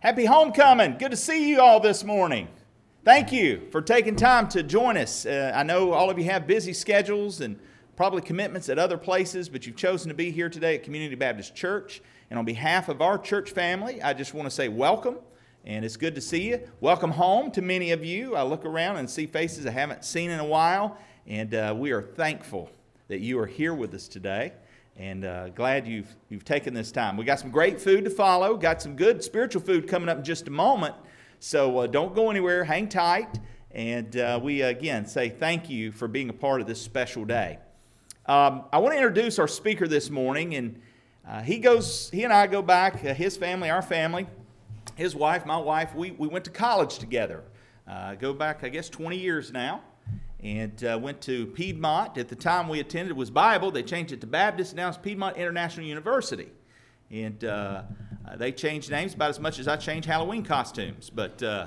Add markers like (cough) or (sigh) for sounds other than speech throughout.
Happy homecoming. Good to see you all this morning. Thank you for taking time to join us. Uh, I know all of you have busy schedules and probably commitments at other places, but you've chosen to be here today at Community Baptist Church. And on behalf of our church family, I just want to say welcome. And it's good to see you. Welcome home to many of you. I look around and see faces I haven't seen in a while, and uh, we are thankful that you are here with us today and uh, glad you've, you've taken this time. We got some great food to follow, got some good spiritual food coming up in just a moment. So uh, don't go anywhere, hang tight. And uh, we again say thank you for being a part of this special day. Um, I want to introduce our speaker this morning, and uh, he goes, he and I go back, uh, his family, our family, his wife, my wife, we, we went to college together. Uh, go back, I guess, 20 years now and uh, went to Piedmont. At the time we attended was Bible. They changed it to Baptist. Now it's Piedmont International University. And uh, they changed names about as much as I change Halloween costumes. But uh,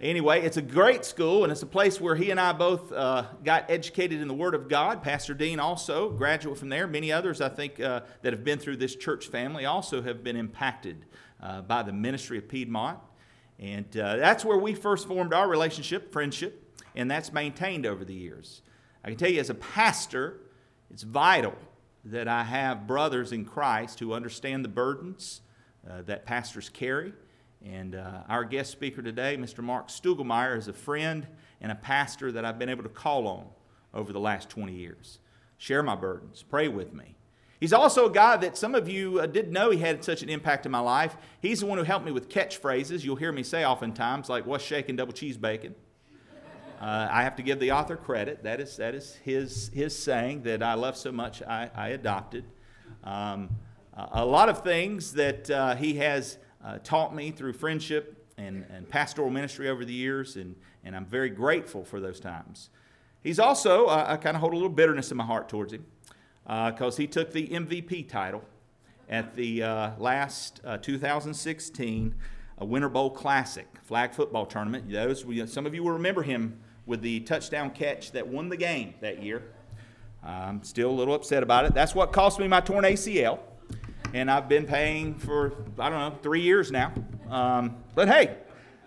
anyway, it's a great school, and it's a place where he and I both uh, got educated in the Word of God. Pastor Dean also, graduate from there. Many others, I think, uh, that have been through this church family also have been impacted uh, by the ministry of Piedmont. And that's where we first formed our relationship, friendship and that's maintained over the years. I can tell you, as a pastor, it's vital that I have brothers in Christ who understand the burdens uh, that pastors carry. And uh, our guest speaker today, Mr. Mark Stugelmeyer, is a friend and a pastor that I've been able to call on over the last 20 years. Share my burdens, pray with me. He's also a guy that some of you uh, didn't know he had such an impact in my life. He's the one who helped me with catchphrases. You'll hear me say oftentimes, like, what's shaking double cheese bacon? Uh, I have to give the author credit. That is, that is his, his saying that I love so much I, I adopted. Um, a lot of things that uh, he has uh, taught me through friendship and, and pastoral ministry over the years, and, and I'm very grateful for those times. He's also, uh, I kind of hold a little bitterness in my heart towards him because uh, he took the MVP title at the uh, last 2016 Winter Bowl Classic flag football tournament. Those, some of you will remember him with the touchdown catch that won the game that year. I'm still a little upset about it. That's what cost me my torn ACL. And I've been paying for, I don't know, three years now. Um, but hey,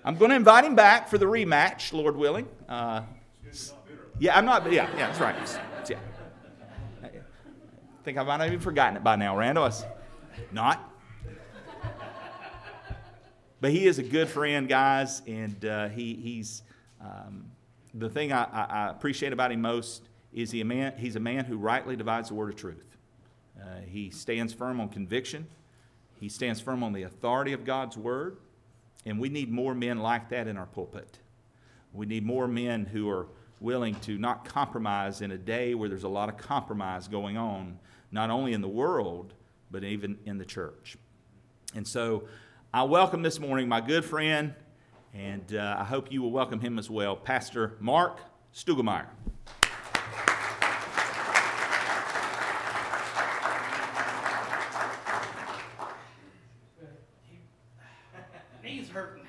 I'm going to invite him back for the rematch, Lord willing. Uh, yeah, I'm not, yeah, yeah, that's right. Yeah. I think I might have even forgotten it by now, Randall. I not. But he is a good friend, guys, and uh, he, he's um, the thing I, I, I, appreciate about him most is he a man, he's a man who rightly divides the word of truth. Uh, he stands firm on conviction, he stands firm on the authority of God's word, and we need more men like that in our pulpit. We need more men who are willing to not compromise in a day where there's a lot of compromise going on, not only in the world, but even in the church. And so I welcome this morning my good friend and uh, I hope you will welcome him as well, Pastor Mark Stugemeyer. Knees hurting.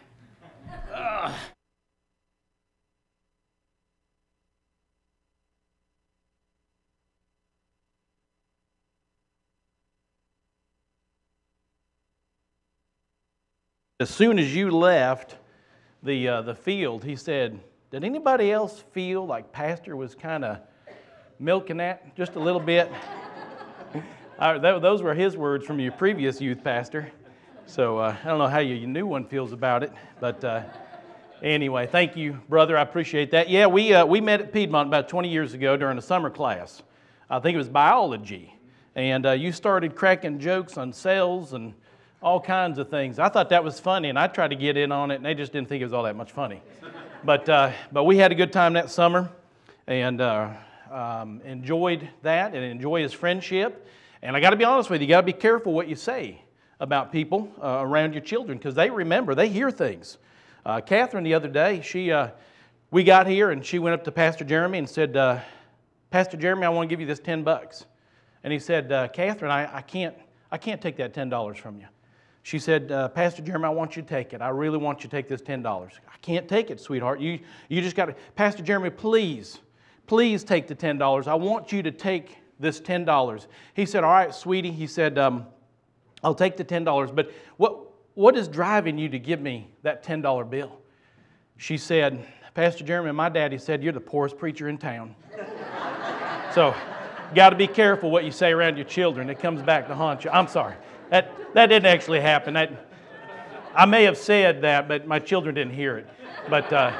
As soon as you left, the, uh, the field, he said, Did anybody else feel like Pastor was kind of milking that just a little bit? (laughs) I, that, those were his words from your previous youth pastor. So uh, I don't know how your, new one feels about it, but uh, anyway, thank you, brother. I appreciate that. Yeah, we, uh, we met at Piedmont about 20 years ago during a summer class. I think it was biology. And uh, you started cracking jokes on cells and all kinds of things. I thought that was funny, and I tried to get in on it, and they just didn't think it was all that much funny. but, uh, but we had a good time that summer and uh, um, enjoyed that and enjoy his friendship. And I got to be honest with you, you got to be careful what you say about people uh, around your children because they remember, they hear things. Uh, Catherine, the other day, she, uh, we got here and she went up to Pastor Jeremy and said, uh, Pastor Jeremy, I want to give you this 10 bucks. And he said, Catherine, I, I, can't, I can't take that $10 from you. She said, uh, Pastor Jeremy, I want you to take it. I really want you to take this $10. I can't take it, sweetheart. You, you just got to, Pastor Jeremy, please, please take the $10. I want you to take this $10. He said, All right, sweetie. He said, um, I'll take the $10. But what, What is driving you to give me that $10 bill? She said, Pastor Jeremy, my daddy said you're the poorest preacher in town. (laughs) so, got to be careful what you say around your children. It comes back to haunt you. I'm sorry. That, that didn't actually happen. That, I may have said that, but my children didn't hear it. But, uh,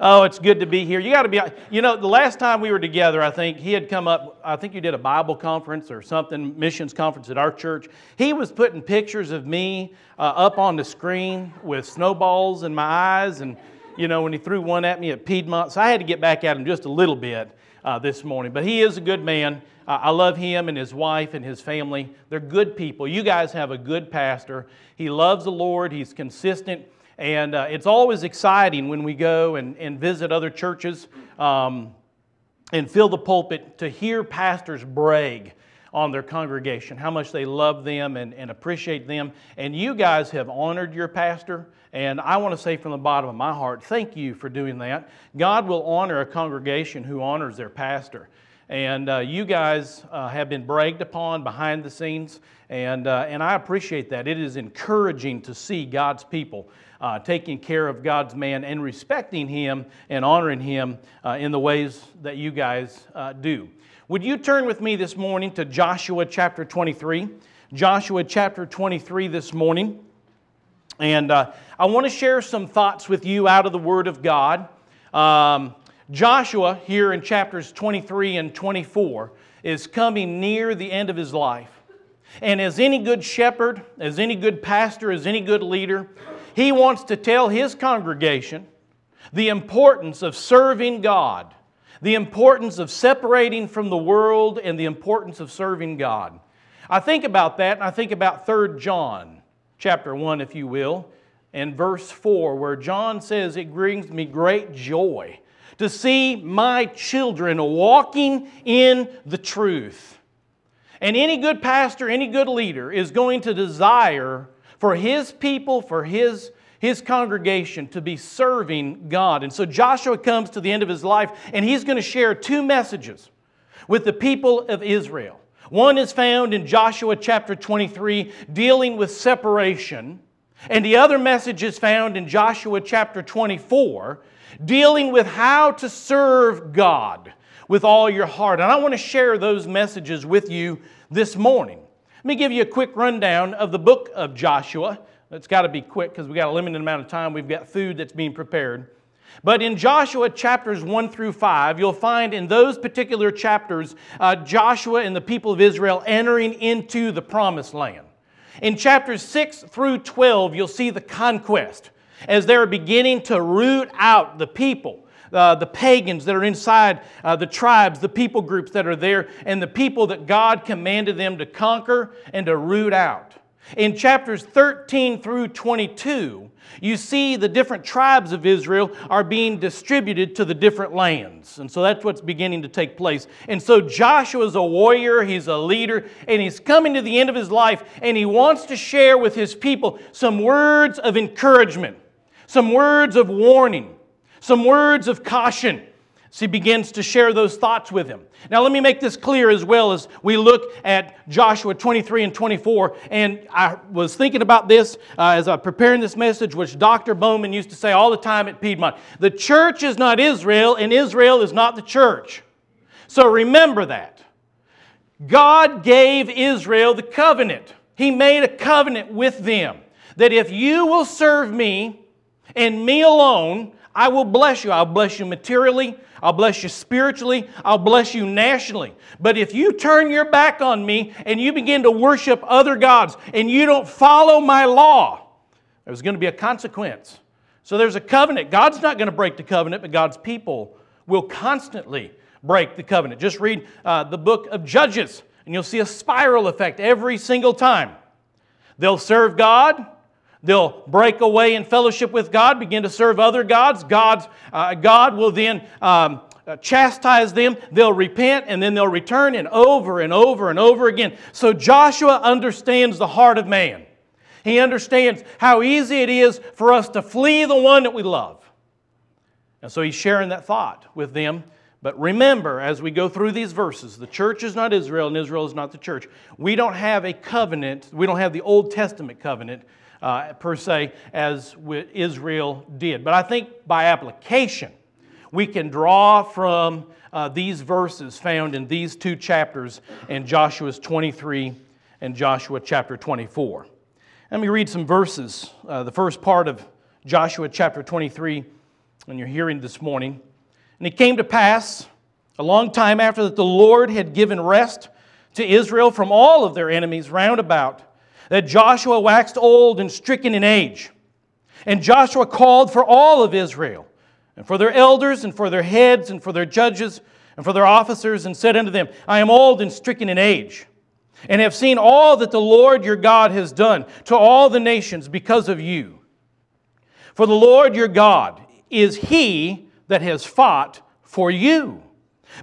oh, it's good to be here. You got to be, you know, the last time we were together, I think he had come up, I think you did a Bible conference or something, missions conference at our church. He was putting pictures of me uh, up on the screen with snowballs in my eyes. And, you know, when he threw one at me at Piedmont. So I had to get back at him just a little bit uh, this morning. But he is a good man. Uh, I love him and his wife and his family. They're good people. You guys have a good pastor. He loves the Lord, he's consistent. And uh, it's always exciting when we go and, and visit other churches um, and fill the pulpit to hear pastors brag on their congregation, how much they love them and, and appreciate them. And you guys have honored your pastor. And I want to say from the bottom of my heart, thank you for doing that. God will honor a congregation who honors their pastor. And uh, you guys uh, have been bragged upon behind the scenes, and, uh, and I appreciate that. It is encouraging to see God's people uh, taking care of God's man and respecting him and honoring him uh, in the ways that you guys uh, do. Would you turn with me this morning to Joshua chapter 23? Joshua chapter 23 this morning. And uh, I want to share some thoughts with you out of the Word of God. Um, Joshua, here in chapters 23 and 24, is coming near the end of his life. And as any good shepherd, as any good pastor, as any good leader, he wants to tell his congregation the importance of serving God, the importance of separating from the world, and the importance of serving God. I think about that, and I think about 3 John chapter 1, if you will, and verse 4, where John says, It brings me great joy to see my children walking in the truth. And any good pastor, any good leader is going to desire for his people, for his, his congregation to be serving God. And so Joshua comes to the end of his life and he's going to share two messages with the people of Israel. One is found in Joshua chapter 23, dealing with separation. And the other message is found in Joshua chapter 24, dealing with how to serve God with all your heart. And I want to share those messages with you this morning. Let me give you a quick rundown of the book of Joshua. It's got to be quick because we've got a limited amount of time. We've got food that's being prepared. But in Joshua chapters 1 through 5, you'll find in those particular chapters uh, Joshua and the people of Israel entering into the promised land. In chapters 6 through 12, you'll see the conquest as they're beginning to root out the people. Uh, the pagans that are inside uh, the tribes, the people groups that are there, and the people that God commanded them to conquer and to root out. In chapters 13 through 22, you see the different tribes of Israel are being distributed to the different lands. And so that's what's beginning to take place. And so Joshua is a warrior, he's a leader, and he's coming to the end of his life, and he wants to share with his people some words of encouragement, some words of warning, some words of caution. So he begins to share those thoughts with him. Now, let me make this clear as well as we look at Joshua 23 and 24. And I was thinking about this uh, as I'm preparing this message, which Dr. Bowman used to say all the time at Piedmont. The church is not Israel, and Israel is not the church. So remember that. God gave Israel the covenant, He made a covenant with them that if you will serve me and me alone, I will bless you. I'll bless you materially. I'll bless you spiritually. I'll bless you nationally. But if you turn your back on me and you begin to worship other gods and you don't follow my law, there's going to be a consequence. So there's a covenant. God's not going to break the covenant, but God's people will constantly break the covenant. Just read uh, the book of Judges, and you'll see a spiral effect every single time. They'll serve God, They'll break away in fellowship with God, begin to serve other gods. God's, uh, God will then um, uh, chastise them. They'll repent and then they'll return, and over and over and over again. So Joshua understands the heart of man. He understands how easy it is for us to flee the one that we love. And so he's sharing that thought with them. But remember, as we go through these verses, the church is not Israel and Israel is not the church. We don't have a covenant, we don't have the Old Testament covenant uh, per se, as Israel did. But I think by application, we can draw from uh, these verses found in these two chapters in Joshua's 23 and Joshua chapter 24. Let me read some verses. Uh, the first part of Joshua chapter 23, when you're hearing this morning. And it came to pass a long time after that the Lord had given rest to Israel from all of their enemies round about, that Joshua waxed old and stricken in age. And Joshua called for all of Israel, and for their elders, and for their heads, and for their judges, and for their officers, and said unto them, I am old and stricken in age, and have seen all that the Lord your God has done to all the nations because of you. For the Lord your God is he that has fought for you.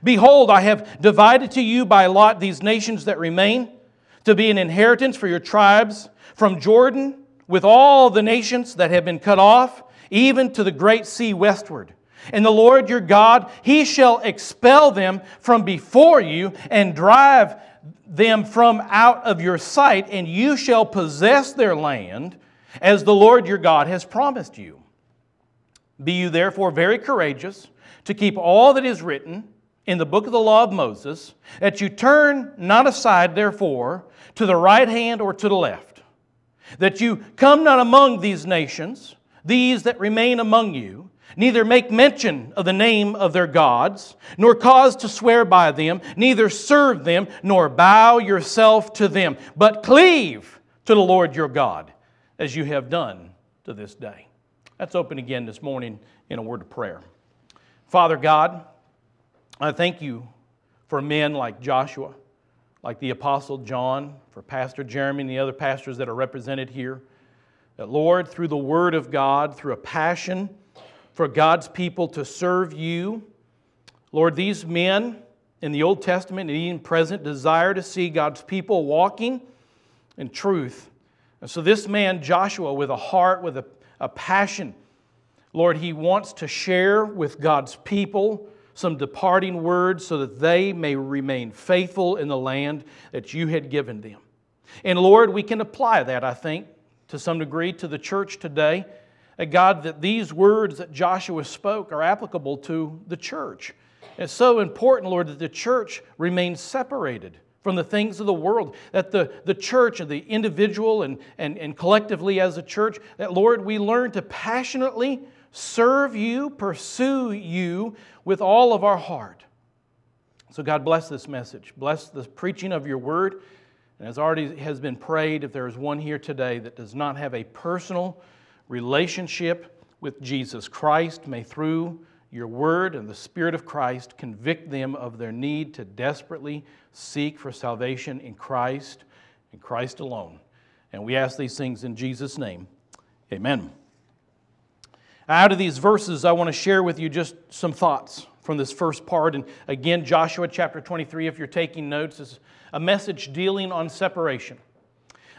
Behold, I have divided to you by lot these nations that remain, to be an inheritance for your tribes from Jordan, with all the nations that have been cut off, even to the great sea westward. And the Lord your God, he shall expel them from before you and drive them from out of your sight, and you shall possess their land as the Lord your God has promised you. Be you therefore very courageous to keep all that is written in the book of the law of Moses, that you turn not aside, therefore, to the right hand or to the left, that you come not among these nations, these that remain among you, neither make mention of the name of their gods, nor cause to swear by them, neither serve them, nor bow yourself to them, but cleave to the Lord your God, as you have done to this day. Let's open again this morning in a word of prayer. Father God, I thank you for men like Joshua, like the Apostle John, for Pastor Jeremy and the other pastors that are represented here. That, Lord, through the Word of God, through a passion for God's people to serve you, Lord, these men in the Old Testament and even present desire to see God's people walking in truth. And so, this man, Joshua, with a heart, with a, a passion, Lord, he wants to share with God's people some departing words so that they may remain faithful in the land that you had given them. And Lord, we can apply that, I think, to some degree to the church today. God, that these words that Joshua spoke are applicable to the church. It's so important, Lord, that the church remains separated from the things of the world, that the, the church and the individual and, and, and collectively as a church, that, Lord, we learn to passionately serve you, pursue you with all of our heart. So, God, bless this message. Bless the preaching of your word. And as already has been prayed, if there is one here today that does not have a personal relationship with Jesus Christ, may through your word and the Spirit of Christ convict them of their need to desperately seek for salvation in Christ and Christ alone. And we ask these things in Jesus' name. Amen. Out of these verses, I want to share with you just some thoughts from this first part. And again, Joshua chapter 23, if you're taking notes, is a message dealing on separation.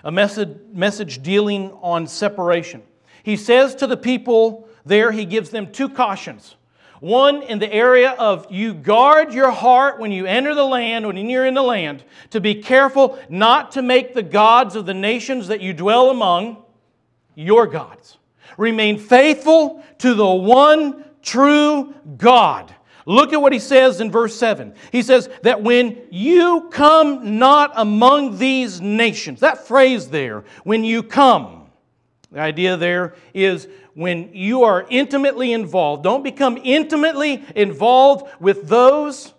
A message, message dealing on separation. He says to the people there, he gives them two cautions. One in the area of you guard your heart when you enter the land, when you're in the land, to be careful not to make the gods of the nations that you dwell among your gods. Remain faithful to the one true God. Look at what he says in verse 7. He says that when you come not among these nations, that phrase there, when you come, the idea there is when you are intimately involved. Don't become intimately involved with those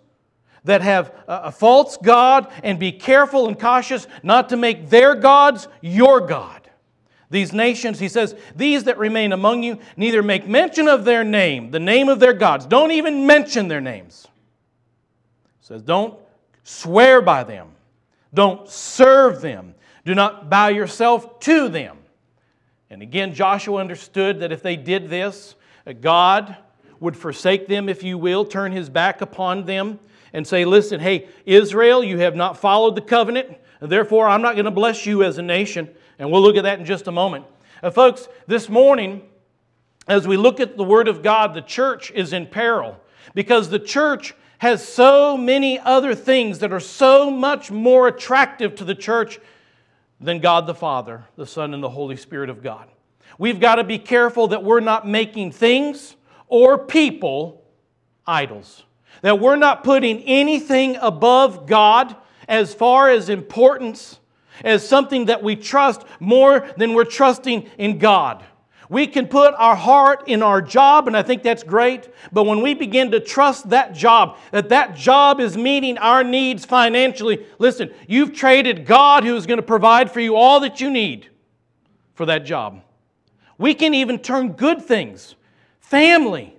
that have a false God and be careful and cautious not to make their gods your God. These nations, he says, these that remain among you, neither make mention of their name, the name of their gods. Don't even mention their names. He says, don't swear by them. Don't serve them. Do not bow yourself to them. And again, Joshua understood that if they did this, God would forsake them, if you will, turn his back upon them and say, Listen, hey, Israel, you have not followed the covenant, therefore I'm not going to bless you as a nation. And we'll look at that in just a moment. Uh, folks, this morning, as we look at the Word of God, the church is in peril because the church has so many other things that are so much more attractive to the church than God the Father, the Son, and the Holy Spirit of God. We've got to be careful that we're not making things or people idols. That we're not putting anything above God as far as importance, as something that we trust more than we're trusting in God. We can put our heart in our job, and I think that's great. But when we begin to trust that job, that that job is meeting our needs financially, listen, you've traded God who is going to provide for you all that you need for that job. We can even turn good things, family,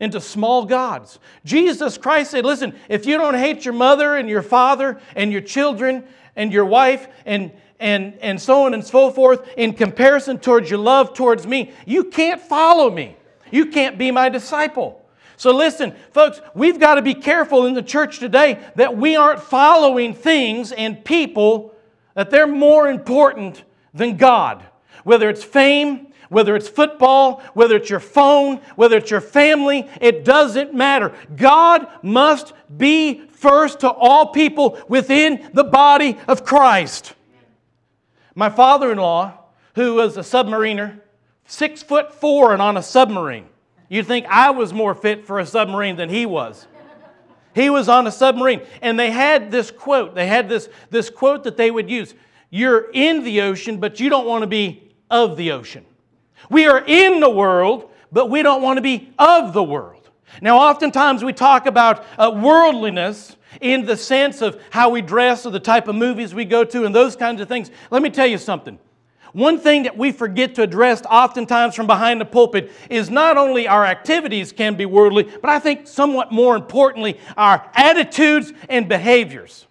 into small gods. Jesus Christ said, Listen, if you don't hate your mother and your father and your children and your wife and, and, and so on and so forth in comparison towards your love towards me, you can't follow me. You can't be my disciple. So, listen, folks, we've got to be careful in the church today that we aren't following things and people that they're more important than God. Whether it's fame, whether it's football, whether it's your phone, whether it's your family, it doesn't matter. God must be first to all people within the body of Christ. My father in law, who was a submariner, six foot four and on a submarine. You'd think I was more fit for a submarine than he was. He was on a submarine. And they had this quote. They had this, this quote that they would use You're in the ocean, but you don't want to be of the ocean. We are in the world, but we don't want to be of the world. Now, oftentimes we talk about uh, worldliness in the sense of how we dress or the type of movies we go to and those kinds of things. Let me tell you something. One thing that we forget to address oftentimes from behind the pulpit is not only our activities can be worldly, but I think somewhat more importantly, our attitudes and behaviors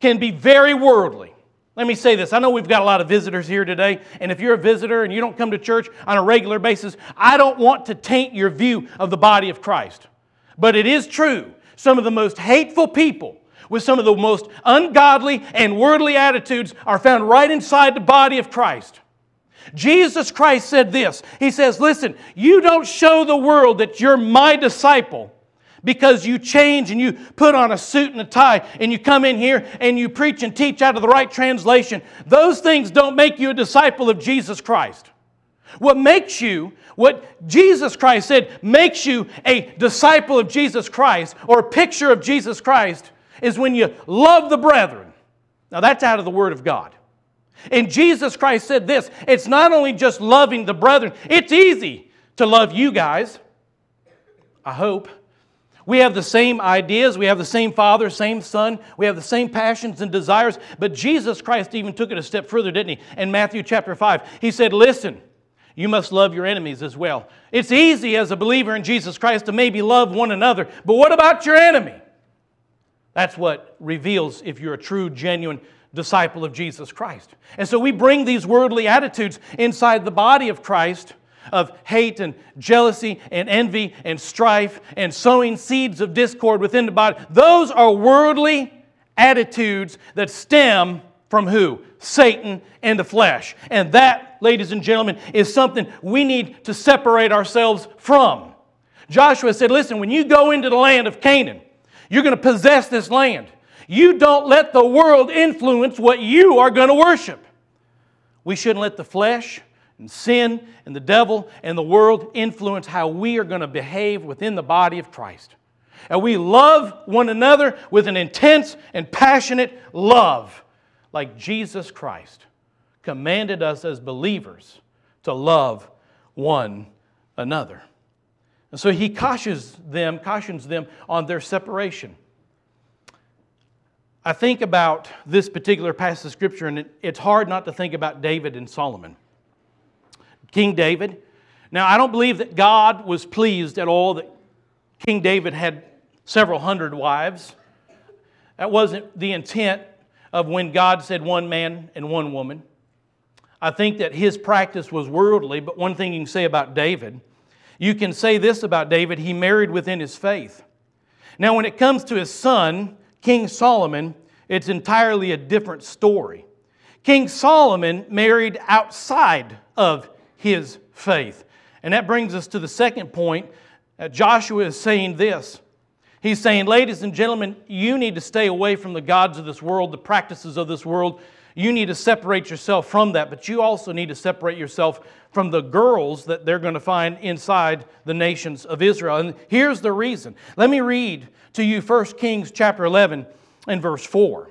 can be very worldly. Let me say this. I know we've got a lot of visitors here today, and if you're a visitor and you don't come to church on a regular basis, I don't want to taint your view of the body of Christ. But it is true. Some of the most hateful people with some of the most ungodly and worldly attitudes are found right inside the body of Christ. Jesus Christ said this He says, Listen, you don't show the world that you're my disciple because you change and you put on a suit and a tie and you come in here and you preach and teach out of the right translation. Those things don't make you a disciple of Jesus Christ. What makes you, what Jesus Christ said, makes you a disciple of Jesus Christ or a picture of Jesus Christ is when you love the brethren. Now that's out of the Word of God. And Jesus Christ said this it's not only just loving the brethren, it's easy to love you guys. I hope. We have the same ideas, we have the same Father, same Son, we have the same passions and desires, but Jesus Christ even took it a step further, didn't he? In Matthew chapter 5, he said, Listen, you must love your enemies as well. It's easy as a believer in Jesus Christ to maybe love one another, but what about your enemy? That's what reveals if you're a true, genuine disciple of Jesus Christ. And so we bring these worldly attitudes inside the body of Christ of hate and jealousy and envy and strife and sowing seeds of discord within the body. Those are worldly attitudes that stem from who? Satan and the flesh. And that, ladies and gentlemen, is something we need to separate ourselves from. Joshua said, Listen, when you go into the land of Canaan, you're going to possess this land. You don't let the world influence what you are going to worship. We shouldn't let the flesh and sin and the devil and the world influence how we are going to behave within the body of Christ. And we love one another with an intense and passionate love, like Jesus Christ commanded us as believers to love one another. And so he cautions them, cautions them on their separation. I think about this particular passage of scripture, and it's hard not to think about David and Solomon. King David. Now, I don't believe that God was pleased at all that King David had several hundred wives. That wasn't the intent of when God said one man and one woman. I think that his practice was worldly, but one thing you can say about David, you can say this about David he married within his faith. Now, when it comes to his son, King Solomon, it's entirely a different story. King Solomon married outside of his faith. And that brings us to the second point. Uh, Joshua is saying this. He's saying, ladies and gentlemen, you need to stay away from the gods of this world, the practices of this world. You need to separate yourself from that, but you also need to separate yourself from the girls that they're going to find inside the nations of Israel. And here's the reason. Let me read to you 1 Kings chapter 11 and verse 4.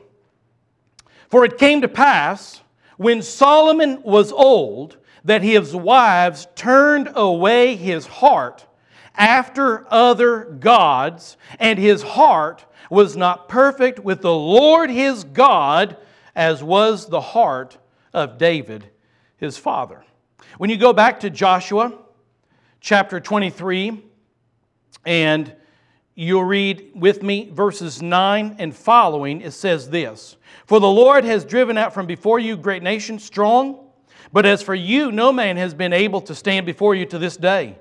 For it came to pass when Solomon was old that his wives turned away his heart after other gods, and his heart was not perfect with the Lord his God, as was the heart of David his father. When you go back to Joshua chapter 23, and you'll read with me verses 9 and following, it says this For the Lord has driven out from before you great nations, strong, but as for you, no man has been able to stand before you to this day.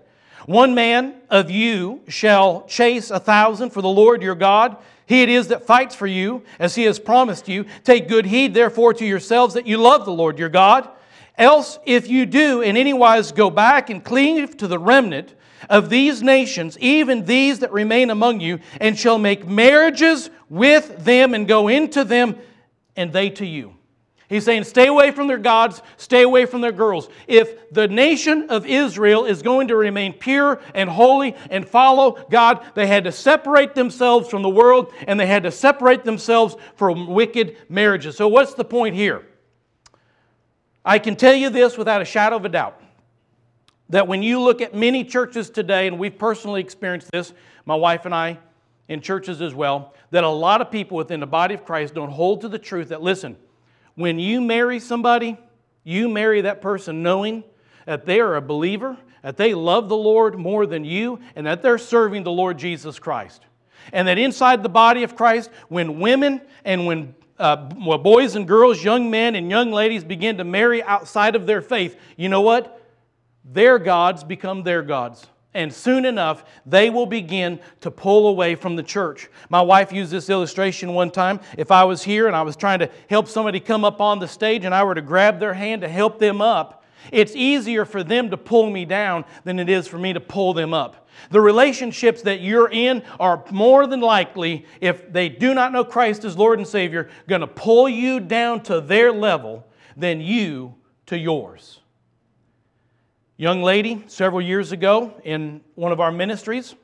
One man of you shall chase a thousand for the Lord your God. He it is that fights for you, as he has promised you. Take good heed, therefore, to yourselves that you love the Lord your God. Else, if you do in any wise go back and cleave to the remnant of these nations, even these that remain among you, and shall make marriages with them and go into them, and they to you. He's saying, stay away from their gods, stay away from their girls. If the nation of Israel is going to remain pure and holy and follow God, they had to separate themselves from the world and they had to separate themselves from wicked marriages. So, what's the point here? I can tell you this without a shadow of a doubt that when you look at many churches today, and we've personally experienced this, my wife and I, in churches as well, that a lot of people within the body of Christ don't hold to the truth that, listen, when you marry somebody, you marry that person knowing that they are a believer, that they love the Lord more than you, and that they're serving the Lord Jesus Christ. And that inside the body of Christ, when women and when uh, boys and girls, young men and young ladies begin to marry outside of their faith, you know what? Their gods become their gods and soon enough, they will begin to pull away from the church. My wife used this illustration one time. If I was here and I was trying to help somebody come up on the stage and I were to grab their hand to help them up, it's easier for them to pull me down than it is for me to pull them up. The relationships that you're in are more than likely, if they do not know Christ as Lord and Savior, going to pull you down to their level than you to yours young lady several years ago in one of our ministries.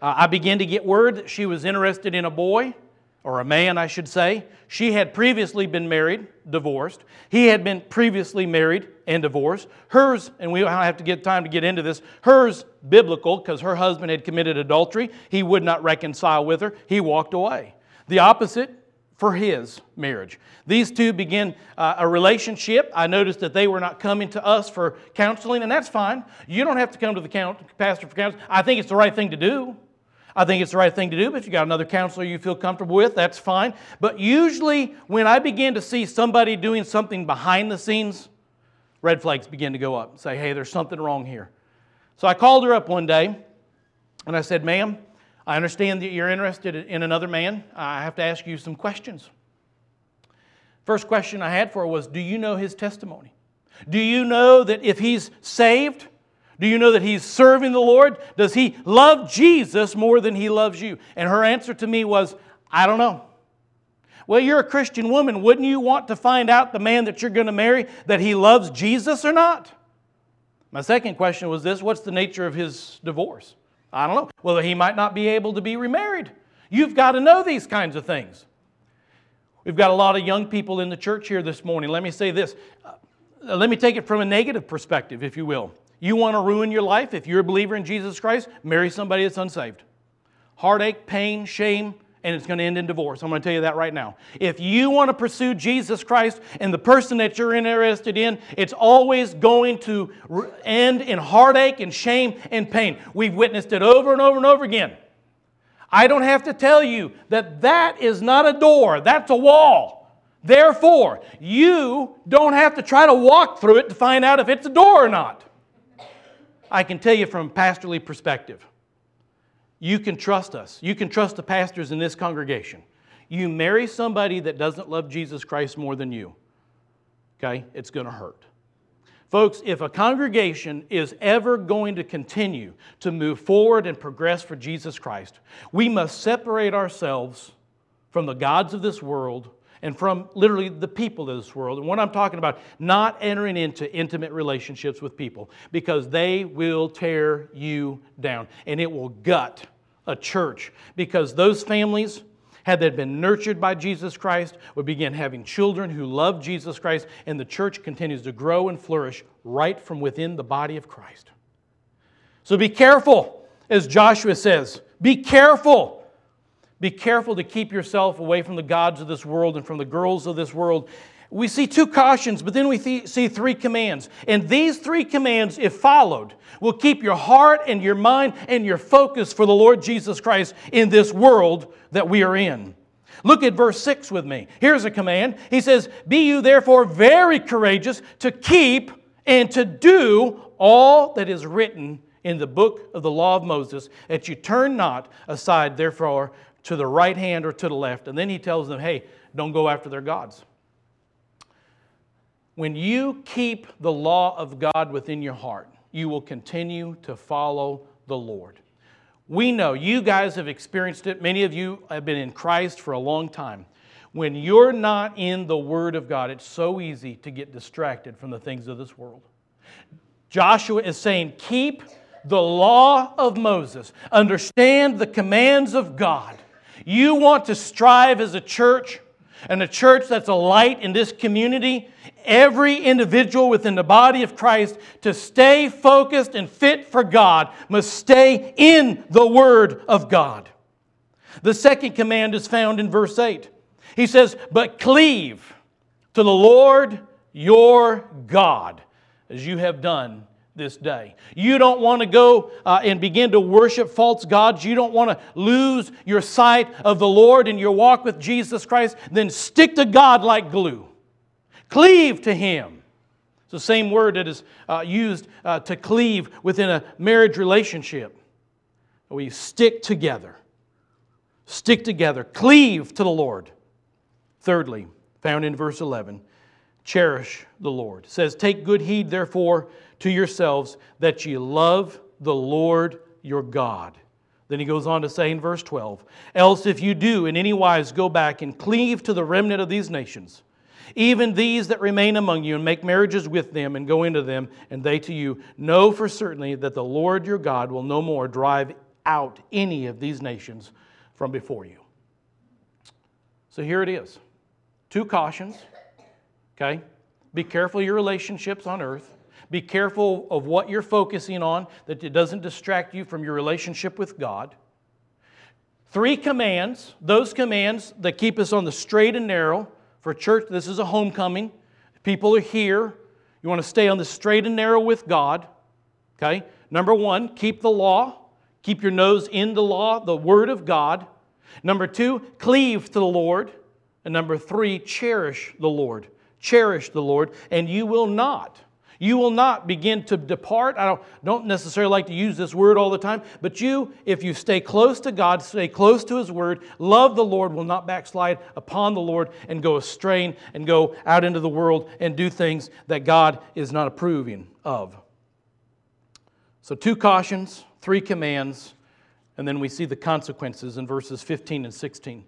Uh, I began to get word that she was interested in a boy, or a man, I should say. She had previously been married, divorced. He had been previously married and divorced. Hers, and we don't have to get time to get into this, hers biblical because her husband had committed adultery. He would not reconcile with her. He walked away. The opposite for his marriage. These two begin uh, a relationship. I noticed that they were not coming to us for counseling, and that's fine. You don't have to come to the count, pastor for counseling. I think it's the right thing to do. I think it's the right thing to do, but if you got another counselor you feel comfortable with, that's fine. But usually, when I begin to see somebody doing something behind the scenes, red flags begin to go up. Say, hey, there's something wrong here. So I called her up one day and I said, ma'am, I understand that you're interested in another man. I have to ask you some questions. First question I had for her was Do you know his testimony? Do you know that if he's saved, do you know that he's serving the Lord? Does he love Jesus more than he loves you? And her answer to me was, I don't know. Well, you're a Christian woman. Wouldn't you want to find out the man that you're going to marry that he loves Jesus or not? My second question was this What's the nature of his divorce? I don't know. Well, he might not be able to be remarried. You've got to know these kinds of things. We've got a lot of young people in the church here this morning. Let me say this. Uh, let me take it from a negative perspective, if you will. You want to ruin your life? If you're a believer in Jesus Christ, marry somebody that's unsaved. Heartache, pain, shame, and it's going to end in divorce. I'm going to tell you that right now. If you want to pursue Jesus Christ and the person that you're interested in, it's always going to end in heartache and shame and pain. We've witnessed it over and over and over again. I don't have to tell you that that is not a door, that's a wall. Therefore, you don't have to try to walk through it to find out if it's a door or not. I can tell you from a pastorly perspective. You can trust us. You can trust the pastors in this congregation. You marry somebody that doesn't love Jesus Christ more than you, okay, it's going to hurt. Folks, if a congregation is ever going to continue to move forward and progress for Jesus Christ, we must separate ourselves from the gods of this world and from literally the people of this world. And what I'm talking about, not entering into intimate relationships with people because they will tear you down and it will gut a church because those families had they been nurtured by Jesus Christ, would begin having children who love Jesus Christ, and the church continues to grow and flourish right from within the body of Christ. So be careful, as Joshua says. Be careful be careful to keep yourself away from the gods of this world and from the girls of this world. We see two cautions, but then we th- see three commands. And these three commands, if followed, will keep your heart and your mind and your focus for the Lord Jesus Christ in this world that we are in. Look at verse 6 with me. Here's a command. He says, Be you therefore very courageous to keep and to do all that is written in the book of the law of Moses, that you turn not aside therefore to the right hand or to the left. And then he tells them, hey, don't go after their gods. When you keep the law of God within your heart, you will continue to follow the Lord. We know you guys have experienced it. Many of you have been in Christ for a long time. When you're not in the Word of God, it's so easy to get distracted from the things of this world. Joshua is saying, Keep the law of Moses, understand the commands of God, you want to strive as a church and a church that's a light in this community, every individual within the body of Christ to stay focused and fit for God must stay in the Word of God. The second command is found in verse 8. He says, But cleave to the Lord your God as you have done this day. You don't want to go uh, and begin to worship false gods. You don't want to lose your sight of the Lord and your walk with Jesus Christ. Then stick to God like glue. Cleave to Him. It's the same word that is uh, used uh, to cleave within a marriage relationship. We stick together. Stick together. Cleave to the Lord. Thirdly, found in verse 11, cherish the Lord. It says, Take good heed, therefore, to yourselves that ye love the Lord your God. Then he goes on to say in verse 12, Else if you do in any wise go back and cleave to the remnant of these nations, even these that remain among you, and make marriages with them and go into them, and they to you, know for certainly that the Lord your God will no more drive out any of these nations from before you. So here it is. Two cautions. Okay? Be careful your relationships on earth. Be careful of what you're focusing on, that it doesn't distract you from your relationship with God. Three commands, those commands that keep us on the straight and narrow. For church, this is a homecoming. People are here. You want to stay on the straight and narrow with God. Okay? Number one, keep the law. Keep your nose in the law, the Word of God. Number two, cleave to the Lord. And number three, cherish the Lord. Cherish the Lord, and you will not you will not begin to depart. I don't, don't necessarily like to use this word all the time, but you, if you stay close to God, stay close to His word, love the Lord, will not backslide upon the Lord and go astray and go out into the world and do things that God is not approving of. So, two cautions, three commands, and then we see the consequences in verses 15 and 16. It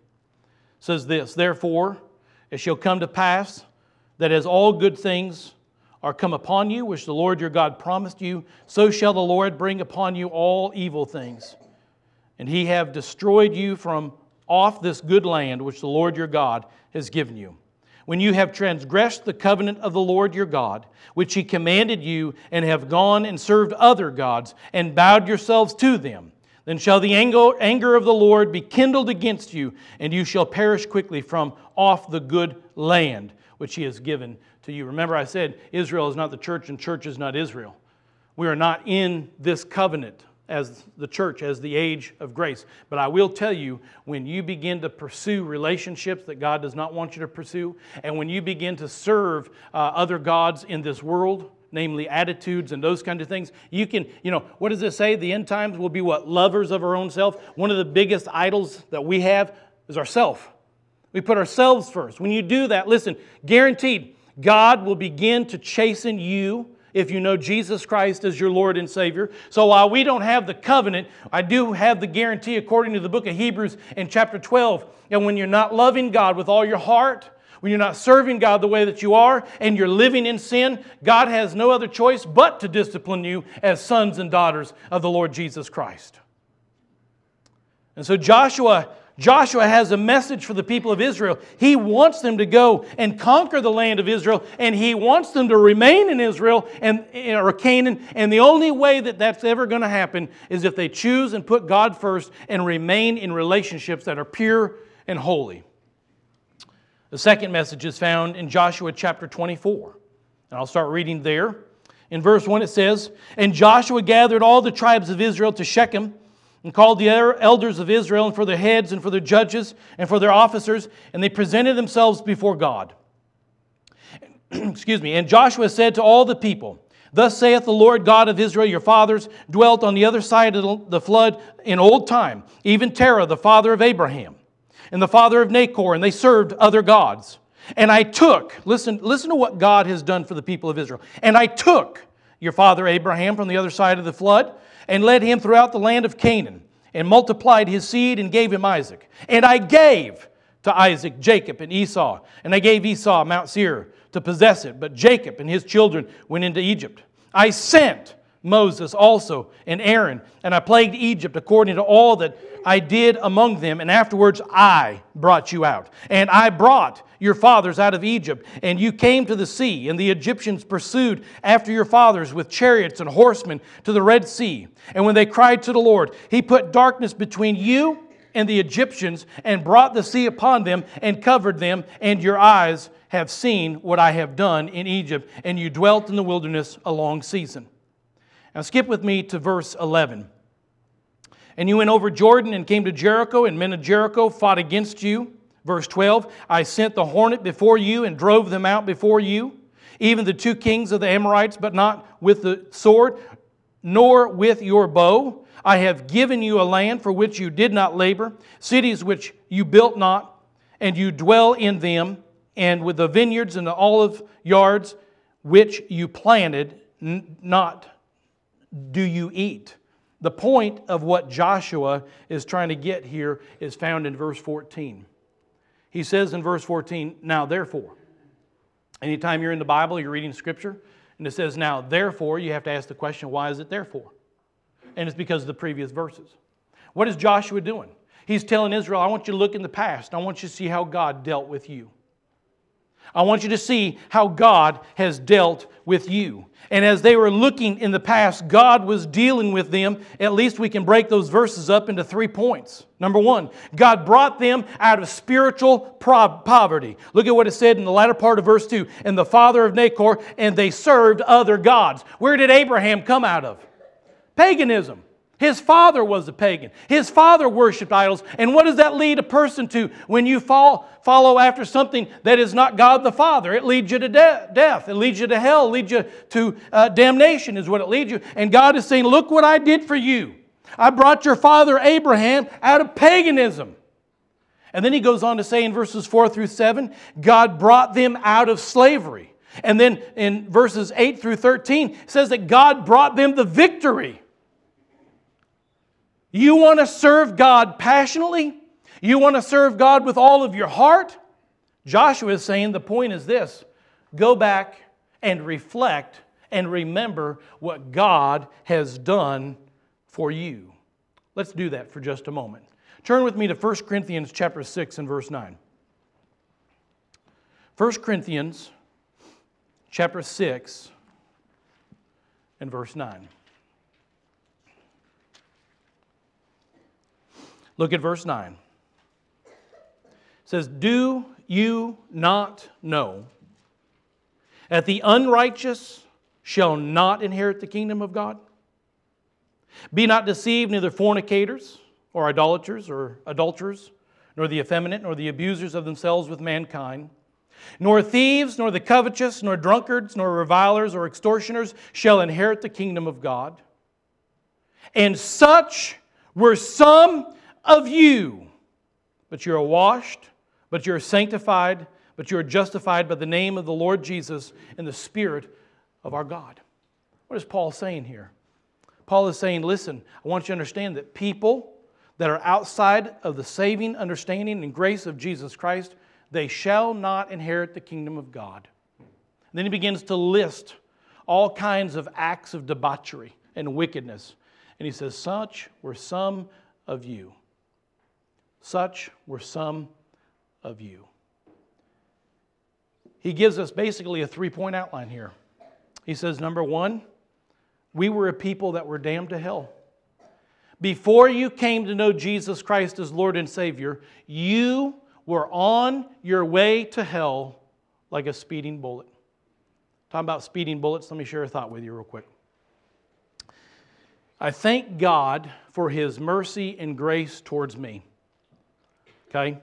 says this Therefore, it shall come to pass that as all good things are come upon you, which the Lord your God promised you, so shall the Lord bring upon you all evil things. And he have destroyed you from off this good land which the Lord your God has given you. When you have transgressed the covenant of the Lord your God, which he commanded you, and have gone and served other gods, and bowed yourselves to them, then shall the anger of the Lord be kindled against you, and you shall perish quickly from off the good land which he has given to you. Remember, I said Israel is not the church and church is not Israel. We are not in this covenant as the church, as the age of grace. But I will tell you, when you begin to pursue relationships that God does not want you to pursue, and when you begin to serve uh, other gods in this world, namely attitudes and those kind of things, you can, you know, what does it say? The end times will be what? Lovers of our own self. One of the biggest idols that we have is ourself. We put ourselves first. When you do that, listen, guaranteed, God will begin to chasten you if you know Jesus Christ as your Lord and Savior. So while we don't have the covenant, I do have the guarantee according to the book of Hebrews in chapter 12. And when you're not loving God with all your heart, when you're not serving God the way that you are, and you're living in sin, God has no other choice but to discipline you as sons and daughters of the Lord Jesus Christ. And so Joshua Joshua has a message for the people of Israel. He wants them to go and conquer the land of Israel, and he wants them to remain in Israel and, or Canaan. And the only way that that's ever going to happen is if they choose and put God first and remain in relationships that are pure and holy. The second message is found in Joshua chapter 24. And I'll start reading there. In verse 1, it says, And Joshua gathered all the tribes of Israel to Shechem and called the elders of Israel and for their heads and for their judges and for their officers, and they presented themselves before God. (clears throat) Excuse me. And Joshua said to all the people, Thus saith the Lord God of Israel, your fathers dwelt on the other side of the flood in old time, even Terah, the father of Abraham, and the father of Nachor, and they served other gods. And I took, listen, listen to what God has done for the people of Israel. And I took your father Abraham from the other side of the flood and led him throughout the land of Canaan, and multiplied his seed and gave him Isaac. And I gave to Isaac Jacob and Esau, and I gave Esau Mount Seir to possess it, but Jacob and his children went into Egypt. I sent Moses also and Aaron, and I plagued Egypt according to all that I did among them, and afterwards I brought you out. And I brought your fathers out of Egypt, and you came to the sea, and the Egyptians pursued after your fathers with chariots and horsemen to the Red Sea. And when they cried to the Lord, He put darkness between you and the Egyptians, and brought the sea upon them, and covered them, and your eyes have seen what I have done in Egypt, and you dwelt in the wilderness a long season. Now skip with me to verse 11. And you went over Jordan and came to Jericho, and men of Jericho fought against you. Verse 12 I sent the hornet before you and drove them out before you, even the two kings of the Amorites, but not with the sword, nor with your bow. I have given you a land for which you did not labor, cities which you built not, and you dwell in them, and with the vineyards and the olive yards which you planted, not do you eat. The point of what Joshua is trying to get here is found in verse 14. He says in verse 14, Now therefore. Anytime you're in the Bible, you're reading Scripture, and it says, Now therefore, you have to ask the question, Why is it therefore? And it's because of the previous verses. What is Joshua doing? He's telling Israel, I want you to look in the past. I want you to see how God dealt with you. I want you to see how God has dealt with you. And as they were looking in the past, God was dealing with them. At least we can break those verses up into three points. Number one, God brought them out of spiritual poverty. Look at what it said in the latter part of verse 2 and the father of Nachor, and they served other gods. Where did Abraham come out of? Paganism. His father was a pagan. His father worshiped idols. And what does that lead a person to when you fall, follow after something that is not God the Father? It leads you to de- death. It leads you to hell. It leads you to uh, damnation, is what it leads you. And God is saying, Look what I did for you. I brought your father Abraham out of paganism. And then he goes on to say in verses 4 through 7 God brought them out of slavery. And then in verses 8 through 13 says that God brought them the victory. You want to serve God passionately? You want to serve God with all of your heart? Joshua is saying the point is this go back and reflect and remember what God has done for you. Let's do that for just a moment. Turn with me to 1 Corinthians chapter 6 and verse 9. 1 Corinthians chapter 6 and verse 9. Look at verse 9. It says, Do you not know that the unrighteous shall not inherit the kingdom of God? Be not deceived, neither fornicators, or idolaters, or adulterers, nor the effeminate, nor the abusers of themselves with mankind, nor thieves, nor the covetous, nor drunkards, nor revilers, or extortioners shall inherit the kingdom of God. And such were some of you. But you're washed, but you're sanctified, but you're justified by the name of the Lord Jesus and the Spirit of our God. What is Paul saying here? Paul is saying, listen, I want you to understand that people that are outside of the saving understanding and grace of Jesus Christ, they shall not inherit the kingdom of God. And then he begins to list all kinds of acts of debauchery and wickedness. And he says, Such were some of you. Such were some of you. He gives us basically a three point outline here. He says, Number one, we were a people that were damned to hell. Before you came to know Jesus Christ as Lord and Savior, you were on your way to hell like a speeding bullet. Talking about speeding bullets, let me share a thought with you real quick. I thank God for His mercy and grace towards me. Okay?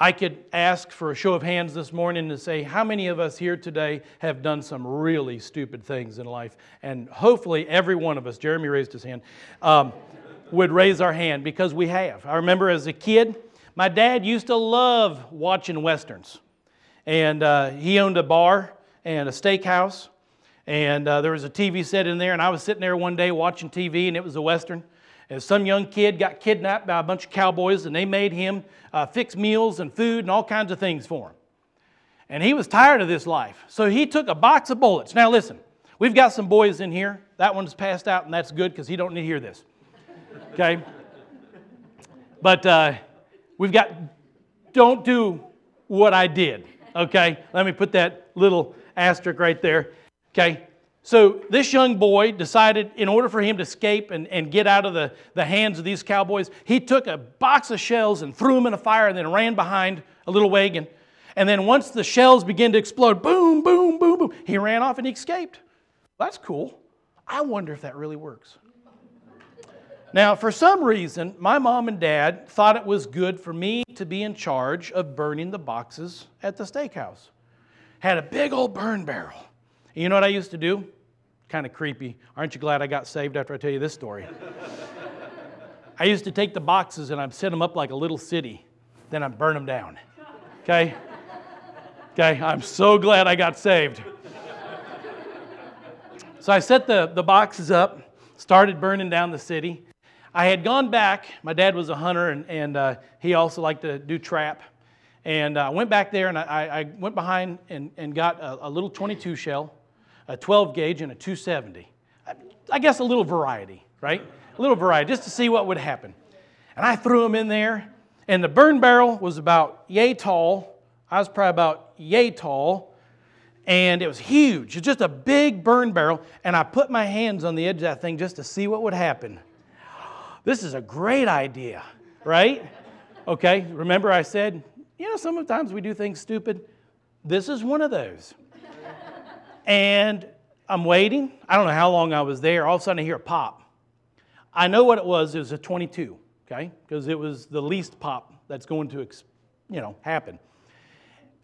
I could ask for a show of hands this morning to say, how many of us here today have done some really stupid things in life? And hopefully, every one of us, Jeremy raised his hand, um, would raise our hand because we have. I remember as a kid, my dad used to love watching Westerns. And uh, he owned a bar and a steakhouse. And uh, there was a TV set in there. And I was sitting there one day watching TV, and it was a Western. And some young kid got kidnapped by a bunch of cowboys, and they made him uh, fix meals and food and all kinds of things for him. And he was tired of this life. So he took a box of bullets. Now, listen, we've got some boys in here. That one's passed out, and that's good because he don't need to hear this. Okay? But uh, we've got, don't do what I did. Okay? Let me put that little asterisk right there. Okay? So this young boy decided, in order for him to escape and, and get out of the, the hands of these cowboys, he took a box of shells and threw them in a fire and then ran behind a little wagon. And then once the shells began to explode, boom, boom, boom, boom, he ran off and he escaped. That's cool. I wonder if that really works. Now, for some reason, my mom and dad thought it was good for me to be in charge of burning the boxes at the steakhouse. Had a big old burn barrel. You know what I used to do? Kind of creepy. Aren't you glad I got saved after I tell you this story? (laughs) I used to take the boxes and I'd set them up like a little city, then I'd burn them down. Okay? Okay, I'm so glad I got saved. So I set the, the boxes up, started burning down the city. I had gone back, my dad was a hunter and, and uh, he also liked to do trap. And I uh, went back there and I, I went behind and, and got a, a little 22 shell a 12 gauge and a 270. I guess a little variety, right? A little variety, just to see what would happen. And I threw them in there, and the burn barrel was about yay tall. I was probably about yay tall, and it was huge. It's just a big burn barrel, and I put my hands on the edge of that thing just to see what would happen. This is a great idea, right? Okay, remember I said, you know, sometimes we do things stupid. This is one of those. And I'm waiting. I don't know how long I was there. All of a sudden, I hear a pop. I know what it was. It was a 22, okay? Because it was the least pop that's going to, you know, happen.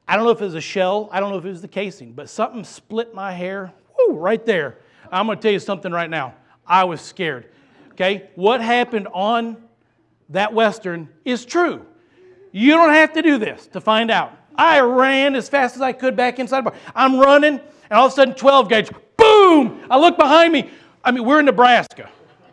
I don't know if it was a shell. I don't know if it was the casing, but something split my hair. Woo, right there. I'm going to tell you something right now. I was scared. Okay? What happened on that Western is true. You don't have to do this to find out. I ran as fast as I could back inside the bar. I'm running and all of a sudden 12 gauge, boom! I look behind me. I mean, we're in Nebraska.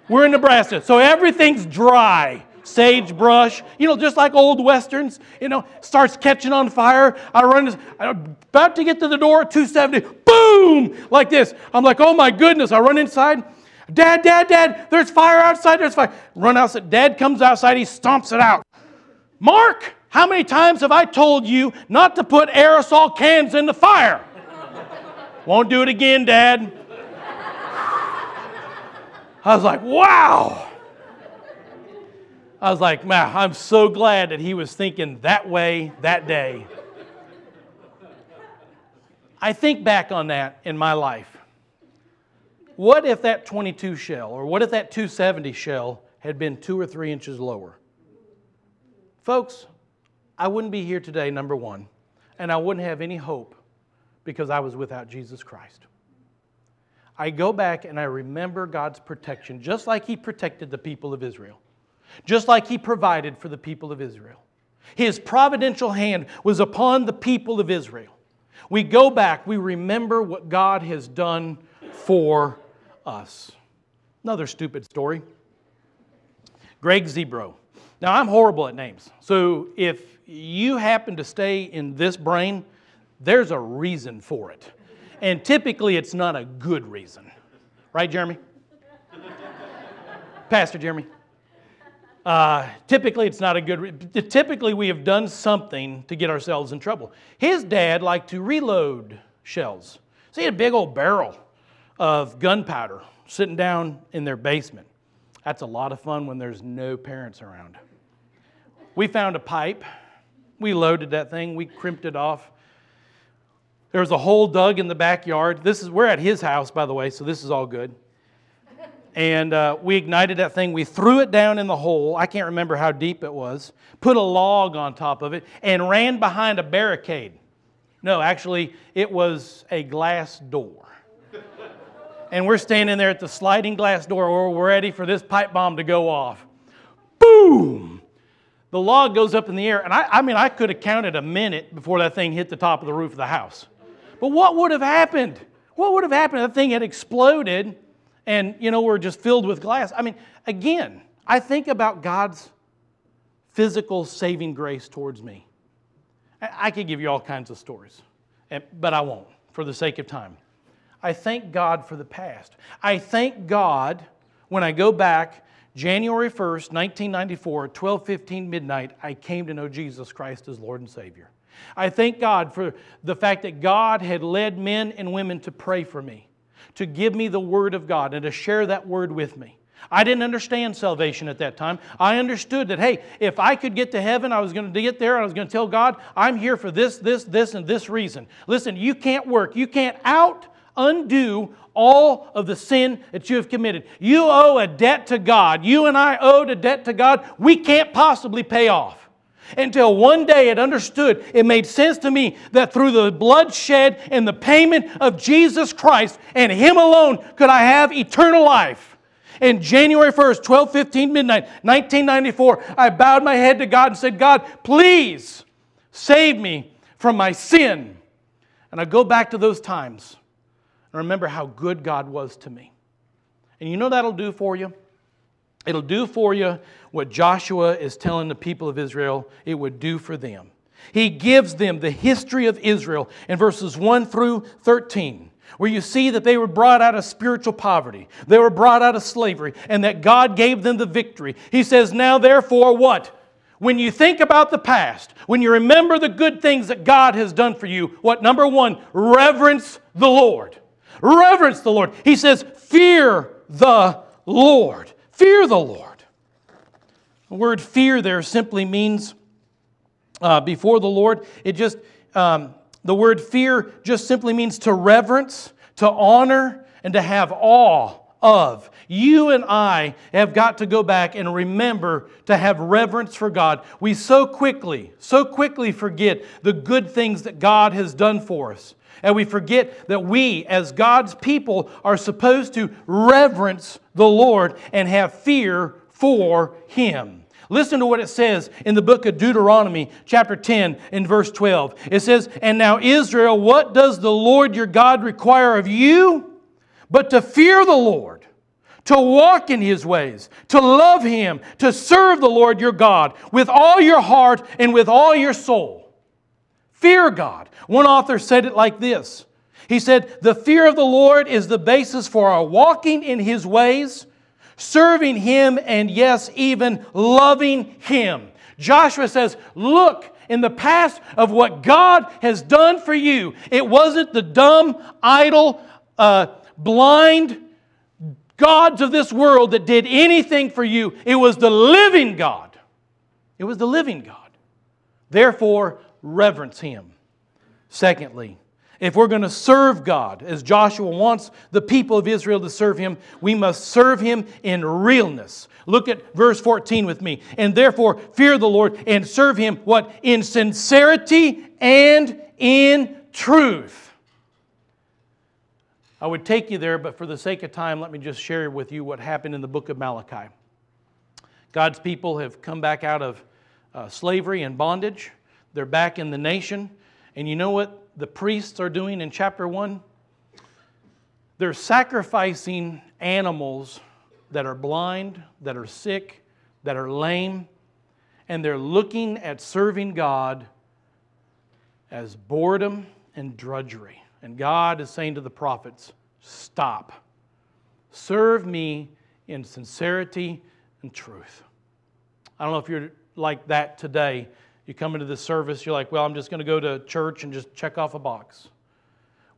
We're in Nebraska. So everything's dry. Sagebrush, you know, just like old westerns, you know, starts catching on fire. I run, I'm about to get to the door, at 270, boom, like this. I'm like, oh my goodness. I run inside. Dad, dad, dad, there's fire outside, there's fire. Run outside. Dad comes outside, he stomps it out. Mark, how many times have I told you not to put aerosol cans in the fire? Won't do it again, Dad. I was like, wow. I was like, man, I'm so glad that he was thinking that way that day. I think back on that in my life. What if that 22 shell, or what if that 270 shell had been two or three inches lower? Folks, I wouldn't be here today, number one, and I wouldn't have any hope because I was without Jesus Christ. I go back and I remember God's protection, just like He protected the people of Israel, just like He provided for the people of Israel. His providential hand was upon the people of Israel. We go back, we remember what God has done for us. Another stupid story. Greg Zebro. Now, I'm horrible at names. So if you happen to stay in this brain, there's a reason for it. And typically, it's not a good reason. Right, Jeremy? (laughs) Pastor Jeremy? Uh, typically, it's not a good. Typically, we have done something to get ourselves in trouble. His dad liked to reload shells. So he had a big old barrel of gunpowder sitting down in their basement. That's a lot of fun when there's no parents around. We found a pipe. We loaded that thing. We crimped it off. There was a hole dug in the backyard. This is we're at his house, by the way, so this is all good and uh, we ignited that thing. We threw it down in the hole. I can't remember how deep it was. Put a log on top of it and ran behind a barricade. No, actually, it was a glass door. and we're standing there at the sliding glass door. We're ready for this pipe bomb to go off. Boom! The log goes up in the air. And I, I mean, I could have counted a minute before that thing hit the top of the roof of the house. But what would have happened? What would have happened? If the thing had exploded and, you know, we're just filled with glass. I mean, again, I think about God's physical saving grace towards me. I could give you all kinds of stories, eh, but I won't for the sake of time. I thank God for the past. I thank God when I go back January 1st, 1994, 12:15 midnight, I came to know Jesus Christ as Lord and Savior. I thank God for the fact that God had led men and women to pray for me to give me the Word of God and to share that Word with me. I didn't understand salvation at that time. I understood that, hey, if I could get to heaven, I was going to get there, I was going to tell God, I'm here for this, this, this, and this reason. Listen, you can't work. You can't out undo all of the sin that you have committed. You owe a debt to God. You and I owed a debt to God we can't possibly pay off until one day it understood, it made sense to me that through the bloodshed and the payment of Jesus Christ and Him alone could I have eternal life. In January 1st, 1215 midnight, 1994, I bowed my head to God and said, God, please save me from my sin. And I go back to those times and remember how good God was to me. And you know that'll do for you? It'll do for you what Joshua is telling the people of Israel it would do for them. He gives them the history of Israel in verses 1 through 13, where you see that they were brought out of spiritual poverty, they were brought out of slavery, and that God gave them the victory. He says, Now therefore, what? When you think about the past, when you remember the good things that God has done for you, what? Number one, reverence the Lord. Reverence the Lord. He says, Fear the Lord. Fear the Lord. The word fear there simply means uh, before the Lord. It just, um, the word fear just simply means to reverence, to honor, and to have awe of. You and I have got to go back and remember to have reverence for God. We so quickly, so quickly forget the good things that God has done for us. And we forget that we, as God's people, are supposed to reverence the Lord and have fear for Him. Listen to what it says in the book of Deuteronomy, chapter 10, in verse 12. It says, And now, Israel, what does the Lord your God require of you? But to fear the Lord, to walk in his ways, to love him, to serve the Lord your God with all your heart and with all your soul. Fear God. One author said it like this He said, The fear of the Lord is the basis for our walking in his ways serving Him, and yes, even loving Him. Joshua says, Look in the past of what God has done for you. It wasn't the dumb, idle, uh, blind gods of this world that did anything for you, it was the living God. It was the living God. Therefore, reverence Him. Secondly, if we're going to serve God, as Joshua wants the people of Israel to serve him, we must serve him in realness. Look at verse 14 with me. And therefore, fear the Lord and serve him what? In sincerity and in truth. I would take you there, but for the sake of time, let me just share with you what happened in the book of Malachi. God's people have come back out of uh, slavery and bondage. They're back in the nation. And you know what? the priests are doing in chapter 1? they're sacrificing animals that are blind, that are sick, that are lame, and they're looking at serving God as boredom and drudgery. And God is saying to the prophets, Stop. Serve me in sincerity and truth. I don't know if you're like that today. You come into this service, you're like, well, I'm just going to go to church and just check off a box.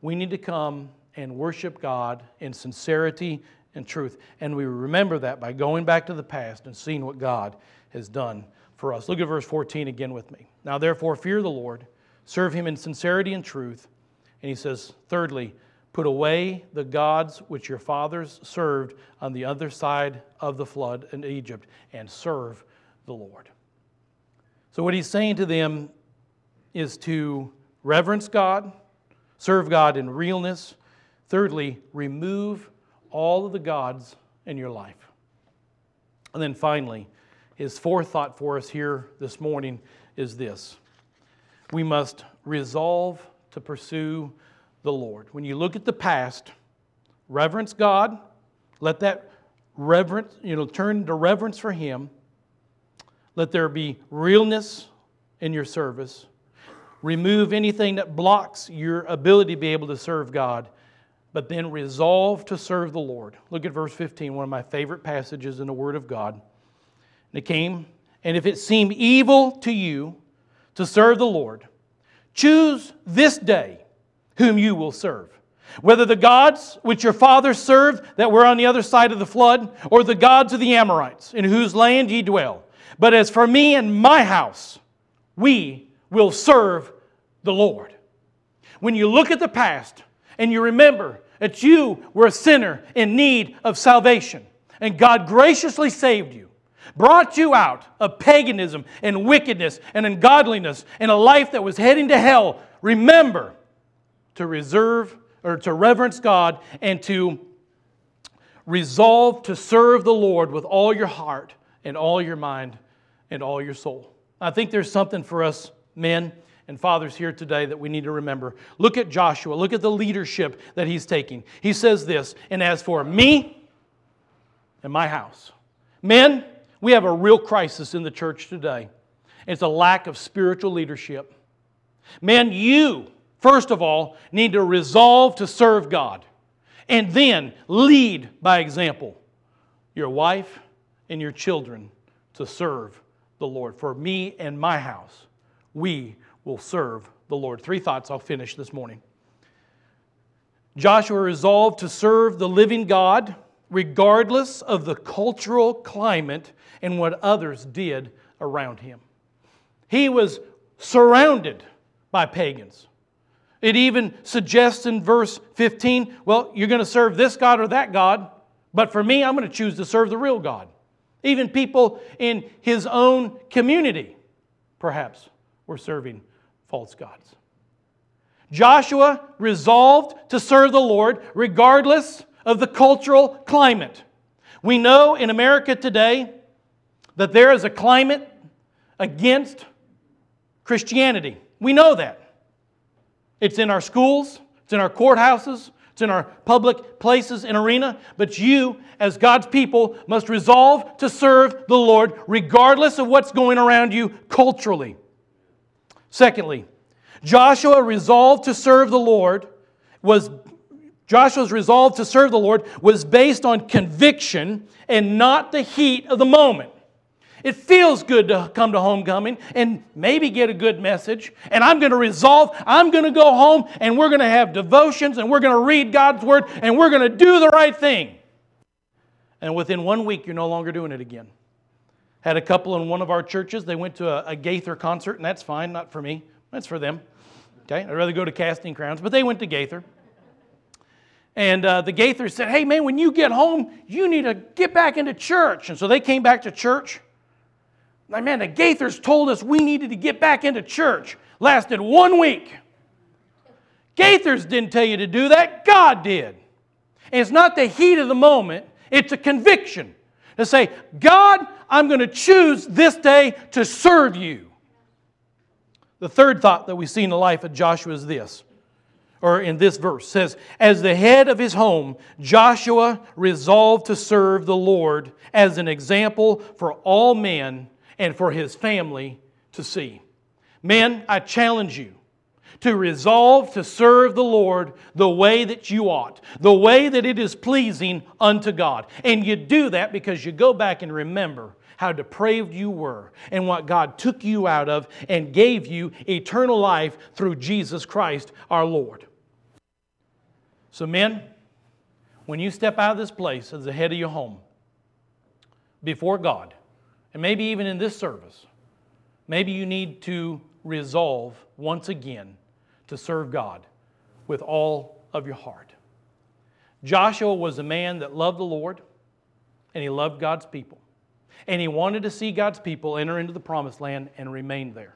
We need to come and worship God in sincerity and truth. And we remember that by going back to the past and seeing what God has done for us. Look at verse 14 again with me. Now, therefore, fear the Lord, serve him in sincerity and truth. And he says, thirdly, put away the gods which your fathers served on the other side of the flood in Egypt, and serve the Lord. So, what he's saying to them is to reverence God, serve God in realness. Thirdly, remove all of the gods in your life. And then finally, his fourth thought for us here this morning is this we must resolve to pursue the Lord. When you look at the past, reverence God, let that reverence, you know, turn to reverence for Him. Let there be realness in your service. Remove anything that blocks your ability to be able to serve God but then resolve to serve the Lord. Look at verse 15, one of my favorite passages in the Word of God. And it came, and if it seem evil to you to serve the Lord, choose this day whom you will serve. Whether the gods which your fathers served that were on the other side of the flood, or the gods of the Amorites, in whose land ye dwell. But as for me and my house, we will serve the Lord. When you look at the past and you remember that you were a sinner in need of salvation. And God graciously saved you, brought you out of paganism and wickedness and ungodliness and a life that was heading to hell. Remember to reserve or to reverence God and to resolve to serve the Lord with all your heart and all your mind and all your soul. I think there's something for us men and fathers here today that we need to remember. Look at Joshua. Look at the leadership that he's taking. He says this, and as for me and my house, men, we have a real crisis in the church today. It's a lack of spiritual leadership. Men, you, first of all, need to resolve to serve God and then lead by example your wife and your children to serve the Lord. For me and my house, we will serve the Lord. Three thoughts I'll finish this morning. Joshua resolved to serve the living God regardless of the cultural climate and what others did around him. He was surrounded by pagans. It even suggests in verse 15 well, you're going to serve this God or that God, but for me, I'm going to choose to serve the real God. Even people in his own community, perhaps, were serving false gods. Joshua resolved to serve the Lord regardless of the cultural climate. We know in America today that there is a climate against Christianity. We know that. It's in our schools, it's in our courthouses, it's in our public places and arena. But you, as God's people, must resolve to serve the Lord regardless of what's going around you culturally. Secondly, Joshua resolved to serve the Lord was Joshua's resolve to serve the Lord was based on conviction and not the heat of the moment. It feels good to come to homecoming and maybe get a good message. And I'm going to resolve, I'm going to go home and we're going to have devotions and we're going to read God's word and we're going to do the right thing. And within one week, you're no longer doing it again. Had a couple in one of our churches. They went to a, a Gaither concert, and that's fine, not for me. That's for them. Okay, I'd rather go to Casting Crowns, but they went to Gaither. And uh, the Gaithers said, Hey, man, when you get home, you need to get back into church. And so they came back to church. Like, man, the Gaithers told us we needed to get back into church. Lasted one week. Gaithers didn't tell you to do that, God did. And it's not the heat of the moment, it's a conviction to say, God, I'm going to choose this day to serve you. The third thought that we see in the life of Joshua is this, or in this verse, says, As the head of his home, Joshua resolved to serve the Lord as an example for all men and for his family to see. Men, I challenge you to resolve to serve the Lord the way that you ought, the way that it is pleasing unto God. And you do that because you go back and remember how depraved you were and what God took you out of and gave you eternal life through Jesus Christ our Lord. So, men, when you step out of this place as the head of your home before God, and maybe even in this service, maybe you need to resolve once again to serve God with all of your heart. Joshua was a man that loved the Lord and he loved God's people. And he wanted to see God's people enter into the promised land and remain there.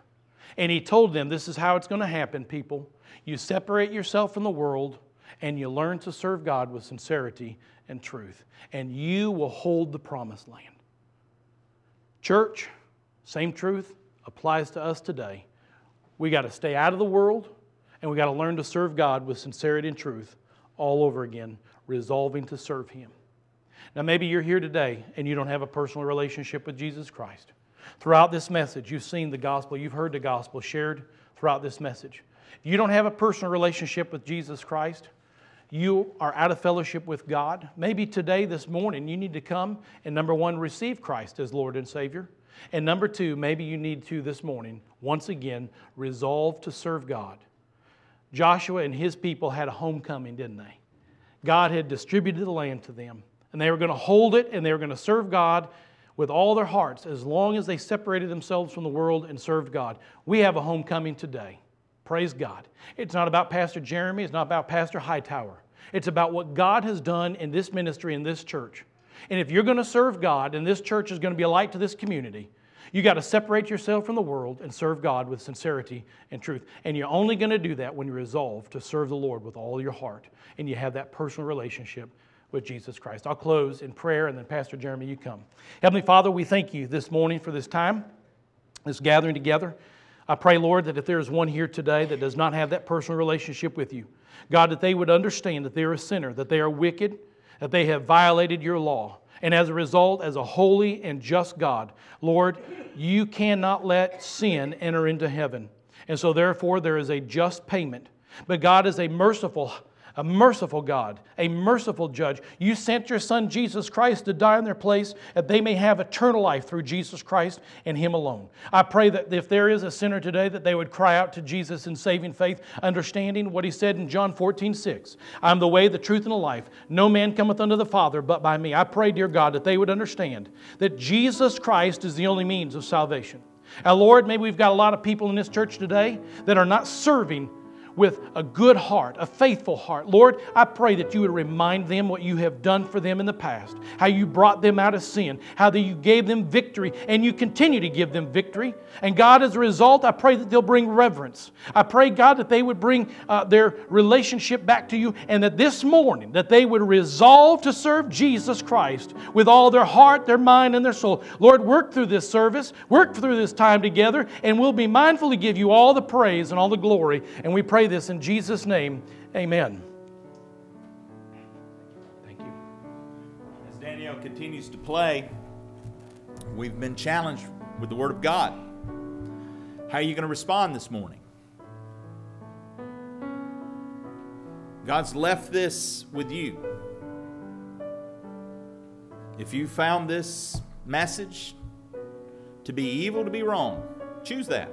And he told them, This is how it's going to happen, people. You separate yourself from the world and you learn to serve God with sincerity and truth, and you will hold the promised land. Church, same truth applies to us today. We got to stay out of the world and we got to learn to serve God with sincerity and truth all over again, resolving to serve Him. Now, maybe you're here today and you don't have a personal relationship with Jesus Christ. Throughout this message, you've seen the gospel, you've heard the gospel shared throughout this message. If you don't have a personal relationship with Jesus Christ, you are out of fellowship with God. Maybe today, this morning, you need to come and number one, receive Christ as Lord and Savior. And number two, maybe you need to this morning, once again, resolve to serve God. Joshua and his people had a homecoming, didn't they? God had distributed the land to them and they were going to hold it and they were going to serve God with all their hearts as long as they separated themselves from the world and served God. We have a homecoming today. Praise God. It's not about Pastor Jeremy, it's not about Pastor Hightower. It's about what God has done in this ministry, in this church. And if you're going to serve God and this church is going to be a light to this community, you got to separate yourself from the world and serve God with sincerity and truth. And you're only going to do that when you resolve to serve the Lord with all your heart and you have that personal relationship with Jesus Christ. I'll close in prayer, and then Pastor Jeremy, you come. Heavenly Father, we thank you this morning for this time, this gathering together. I pray, Lord, that if there is one here today that does not have that personal relationship with you, God, that they would understand that they're a sinner, that they are wicked, that they have violated your law. And as a result, as a holy and just God, Lord, you cannot let sin enter into heaven. And so, therefore, there is a just payment. But God is a merciful, a merciful God, a merciful judge. You sent your Son, Jesus Christ, to die in their place that they may have eternal life through Jesus Christ and Him alone. I pray that if there is a sinner today, that they would cry out to Jesus in saving faith, understanding what He said in John 14, 6. I'm the way, the truth, and the life. No man cometh unto the Father but by me. I pray, dear God, that they would understand that Jesus Christ is the only means of salvation. Now, Lord, maybe we've got a lot of people in this church today that are not serving with a good heart, a faithful heart. Lord, I pray that you would remind them what you have done for them in the past, how you brought them out of sin, how that you gave them victory, and you continue to give them victory. And God, as a result, I pray that they'll bring reverence. I pray, God, that they would bring uh, their relationship back to you, and that this morning that they would resolve to serve Jesus Christ with all their heart, their mind, and their soul. Lord, work through this service, work through this time together, and we'll be mindful to give you all the praise and all the glory. And we pray this in Jesus' name. Amen. Thank you. As Danielle continues to play, we've been challenged with the Word of God. How are you going to respond this morning? God's left this with you. If you found this message to be evil, to be wrong, choose that.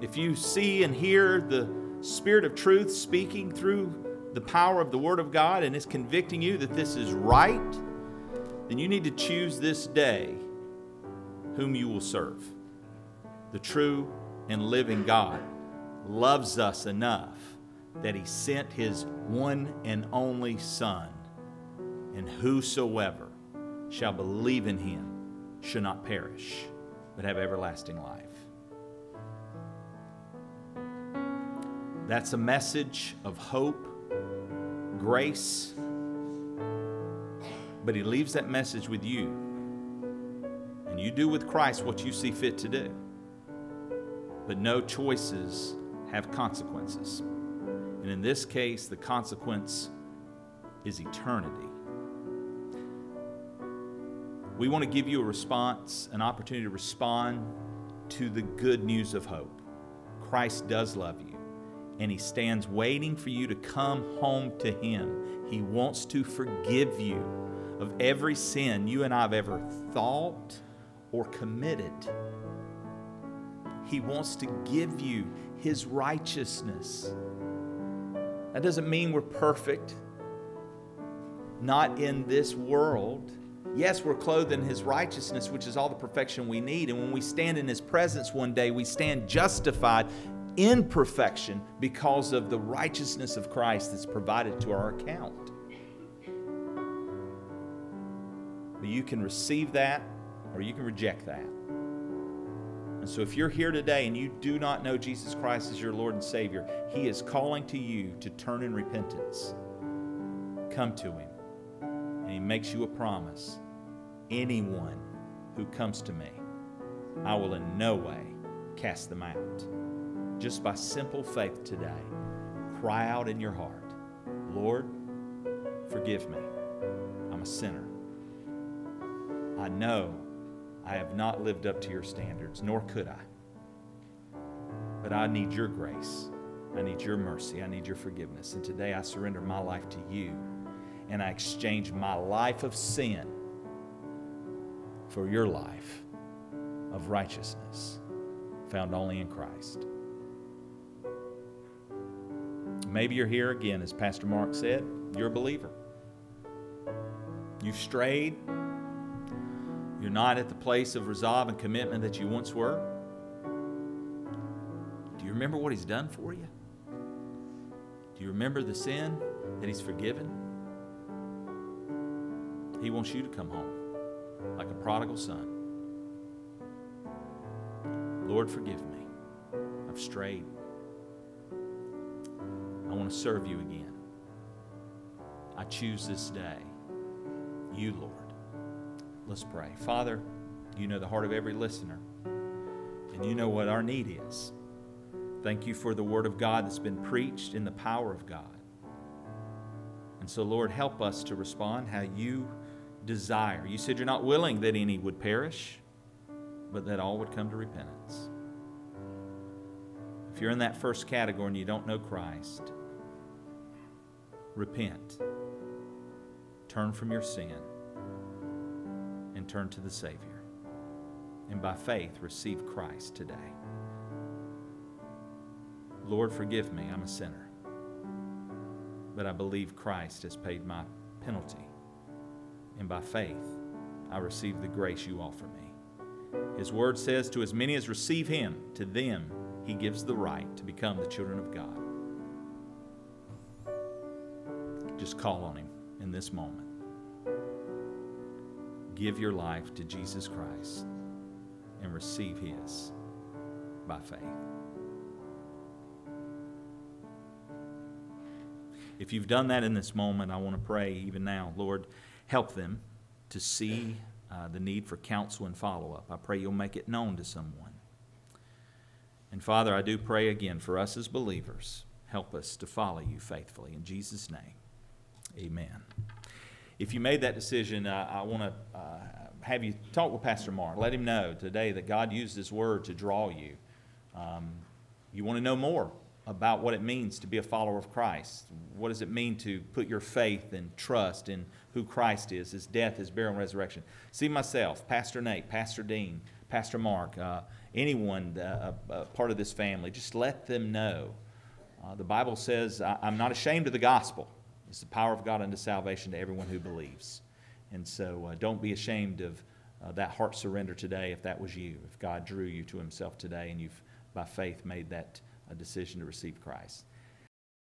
If you see and hear the Spirit of truth speaking through the power of the Word of God and is convicting you that this is right, then you need to choose this day whom you will serve. The true and living God loves us enough that He sent His one and only Son, and whosoever shall believe in Him shall not perish, but have everlasting life. That's a message of hope, grace. But he leaves that message with you. And you do with Christ what you see fit to do. But no choices have consequences. And in this case, the consequence is eternity. We want to give you a response, an opportunity to respond to the good news of hope. Christ does love you, and He stands waiting for you to come home to Him. He wants to forgive you of every sin you and I have ever thought or committed. He wants to give you His righteousness. That doesn't mean we're perfect, not in this world. Yes, we're clothed in His righteousness, which is all the perfection we need. And when we stand in His presence one day, we stand justified in perfection because of the righteousness of Christ that's provided to our account. But you can receive that or you can reject that. And so, if you're here today and you do not know Jesus Christ as your Lord and Savior, He is calling to you to turn in repentance. Come to Him. And He makes you a promise anyone who comes to me, I will in no way cast them out. Just by simple faith today, cry out in your heart, Lord, forgive me. I'm a sinner. I know I have not lived up to your standards, nor could I. But I need your grace. I need your mercy. I need your forgiveness. And today I surrender my life to you. And I exchange my life of sin for your life of righteousness found only in Christ. Maybe you're here again, as Pastor Mark said, you're a believer. You've strayed. You're not at the place of resolve and commitment that you once were. Do you remember what He's done for you? Do you remember the sin that He's forgiven? He wants you to come home like a prodigal son. Lord, forgive me. I've strayed. Want to serve you again. I choose this day you, Lord. Let's pray. Father, you know the heart of every listener, and you know what our need is. Thank you for the word of God that's been preached in the power of God. And so, Lord, help us to respond how you desire. You said you're not willing that any would perish, but that all would come to repentance. If you're in that first category and you don't know Christ, repent. Turn from your sin and turn to the Savior. And by faith, receive Christ today. Lord, forgive me. I'm a sinner. But I believe Christ has paid my penalty and by faith I receive the grace you offer me. His word says, To as many as receive him, to them he gives the right to become the children of God. Just call on him in this moment. Give your life to Jesus Christ and receive his by faith. If you've done that in this moment, I want to pray even now, Lord help them to see uh, the need for counsel and follow up. I pray you'll make it known to someone. And Father, I do pray again for us as believers. Help us to follow you faithfully. In Jesus' name, amen. If you made that decision, uh, I want to uh, have you talk with Pastor Mark. Let him know today that God used his word to draw you. Um, you want to know more about what it means to be a follower of Christ. What does it mean to put your faith and trust in who Christ is, his death, his burial, and resurrection? See myself, Pastor Nate, Pastor Dean, Pastor Mark, uh, anyone uh, uh, part of this family, just let them know. Uh, the Bible says, I'm not ashamed of the gospel. It's the power of God unto salvation to everyone who believes. And so uh, don't be ashamed of uh, that heart surrender today if that was you, if God drew you to himself today and you've, by faith, made that a decision to receive Christ.